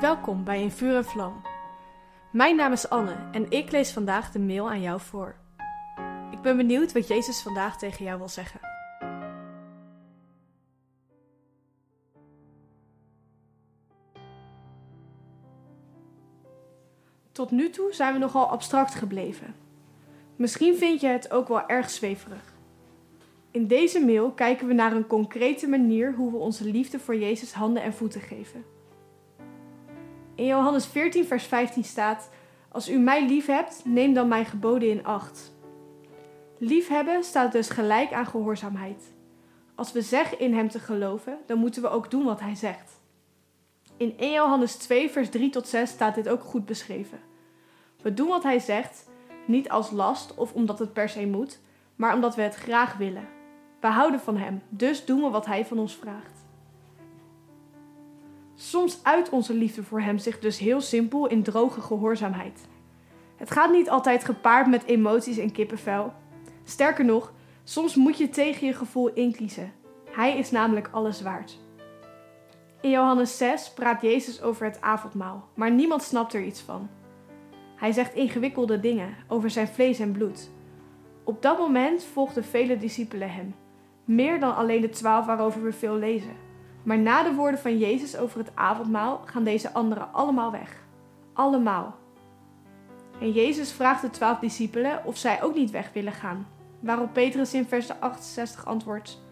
Welkom bij In Vuur en Vlam. Mijn naam is Anne en ik lees vandaag de mail aan jou voor. Ik ben benieuwd wat Jezus vandaag tegen jou wil zeggen. Tot nu toe zijn we nogal abstract gebleven. Misschien vind je het ook wel erg zweverig. In deze mail kijken we naar een concrete manier hoe we onze liefde voor Jezus handen en voeten geven. In Johannes 14, vers 15 staat: Als u mij lief hebt, neem dan mijn geboden in acht. Liefhebben staat dus gelijk aan gehoorzaamheid. Als we zeggen in hem te geloven, dan moeten we ook doen wat hij zegt. In 1 Johannes 2, vers 3 tot 6 staat dit ook goed beschreven. We doen wat hij zegt, niet als last of omdat het per se moet, maar omdat we het graag willen. We houden van hem, dus doen we wat hij van ons vraagt. Soms uit onze liefde voor hem zich dus heel simpel in droge gehoorzaamheid. Het gaat niet altijd gepaard met emoties en kippenvel. Sterker nog, soms moet je tegen je gevoel inkiezen. Hij is namelijk alles waard. In Johannes 6 praat Jezus over het avondmaal, maar niemand snapt er iets van. Hij zegt ingewikkelde dingen over zijn vlees en bloed. Op dat moment volgden vele discipelen hem, meer dan alleen de twaalf waarover we veel lezen. Maar na de woorden van Jezus over het avondmaal gaan deze anderen allemaal weg. Allemaal. En Jezus vraagt de twaalf discipelen of zij ook niet weg willen gaan. Waarop Petrus in vers 68 antwoordt: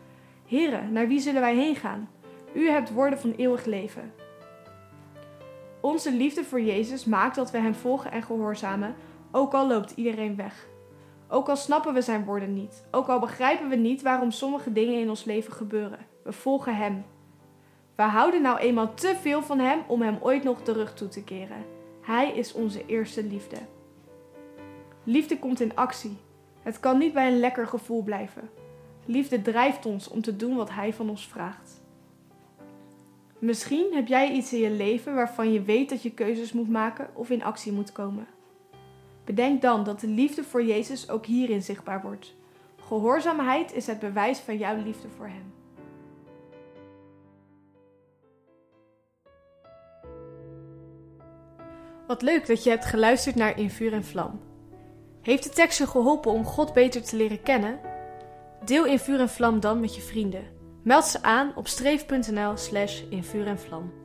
Heren, naar wie zullen wij heen gaan? U hebt woorden van eeuwig leven. Onze liefde voor Jezus maakt dat we Hem volgen en gehoorzamen, ook al loopt iedereen weg. Ook al snappen we Zijn woorden niet, ook al begrijpen we niet waarom sommige dingen in ons leven gebeuren. We volgen Hem. We houden nou eenmaal te veel van Hem om Hem ooit nog terug toe te keren. Hij is onze eerste liefde. Liefde komt in actie. Het kan niet bij een lekker gevoel blijven. Liefde drijft ons om te doen wat Hij van ons vraagt. Misschien heb jij iets in je leven waarvan je weet dat je keuzes moet maken of in actie moet komen. Bedenk dan dat de liefde voor Jezus ook hierin zichtbaar wordt. Gehoorzaamheid is het bewijs van jouw liefde voor Hem. Wat leuk dat je hebt geluisterd naar In Vuur en Vlam. Heeft de tekst je geholpen om God beter te leren kennen? Deel In Vuur en Vlam dan met je vrienden. Meld ze aan op streef.nl slash in vuur en vlam.